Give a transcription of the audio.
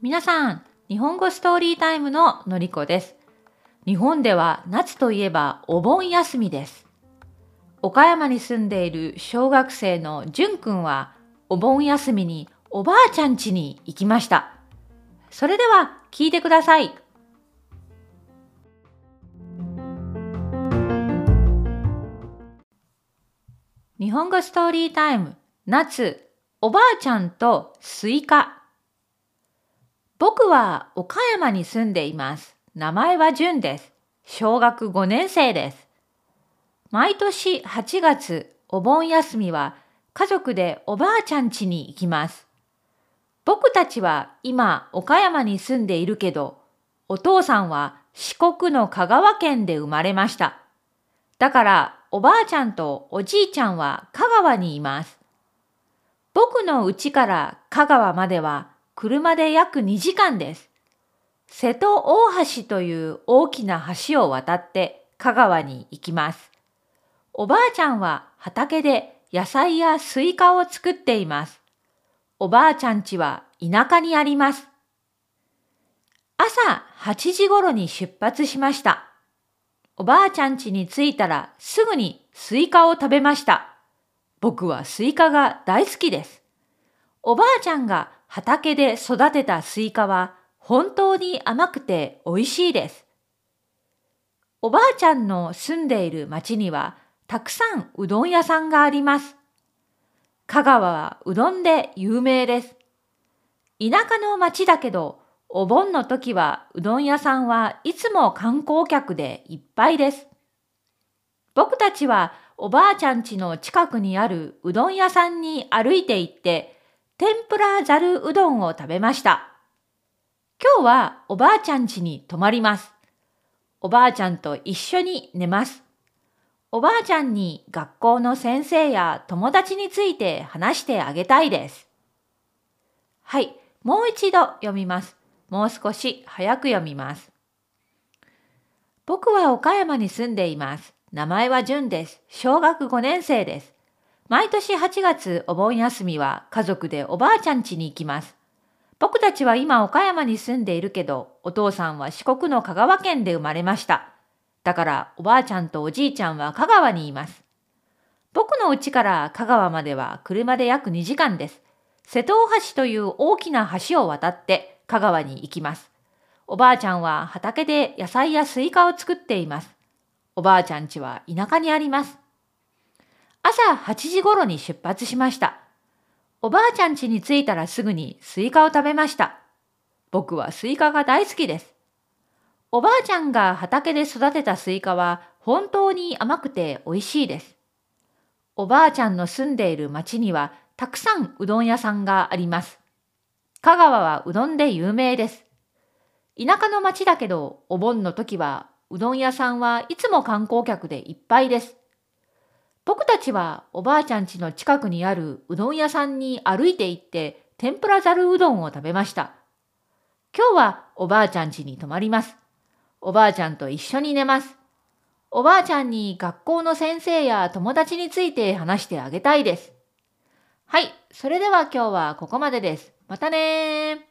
皆さん、日本語ストーリータイムののりこです。日本では夏といえばお盆休みです。岡山に住んでいる小学生のじゅんくんはお盆休みにおばあちゃん家に行きました。それでは聞いてください。日本語ストーリータイム夏おばあちゃんとスイカ僕は岡山に住んでいます。名前はじゅんです。小学5年生です。毎年8月お盆休みは家族でおばあちゃん家に行きます。僕たちは今岡山に住んでいるけど、お父さんは四国の香川県で生まれました。だからおばあちゃんとおじいちゃんは香川にいます。僕の家から香川までは車で約2時間です。瀬戸大橋という大きな橋を渡って香川に行きます。おばあちゃんは畑で野菜やスイカを作っています。おばあちゃん家は田舎にあります。朝8時頃に出発しました。おばあちゃん家に着いたらすぐにスイカを食べました。僕はスイカが大好きです。おばあちゃんが畑で育てたスイカは本当に甘くて美味しいです。おばあちゃんの住んでいる町にはたくさんうどん屋さんがあります。香川はうどんで有名です。田舎の町だけど、お盆の時はうどん屋さんはいつも観光客でいっぱいです。僕たちはおばあちゃん家の近くにあるうどん屋さんに歩いて行って天ぷらざるうどんを食べました。今日はおばあちゃん家に泊まります。おばあちゃんと一緒に寝ます。おばあちゃんに学校の先生や友達について話してあげたいです。はい、もう一度読みます。もう少し早く読みます。僕は岡山に住んでいます。名前は純です。小学5年生です。毎年8月お盆休みは家族でおばあちゃん家に行きます。僕たちは今岡山に住んでいるけど、お父さんは四国の香川県で生まれました。だからおばあちゃんとおじいちゃんは香川にいます。僕の家から香川までは車で約2時間です。瀬戸大橋という大きな橋を渡って香川に行きます。おばあちゃんは畑で野菜やスイカを作っています。おばあちゃん家は田舎にあります。朝8時頃に出発しました。おばあちゃん家に着いたらすぐにスイカを食べました。僕はスイカが大好きです。おばあちゃんが畑で育てたスイカは本当に甘くて美味しいです。おばあちゃんの住んでいる町にはたくさんうどん屋さんがあります。香川はうどんで有名です。田舎の町だけどお盆の時はうどん屋さんはいつも観光客でいっぱいです。僕たちはおばあちゃん家の近くにあるうどん屋さんに歩いて行って天ぷらざるうどんを食べました。今日はおばあちゃん家に泊まります。おばあちゃんと一緒に寝ます。おばあちゃんに学校の先生や友達について話してあげたいです。はい、それでは今日はここまでです。またね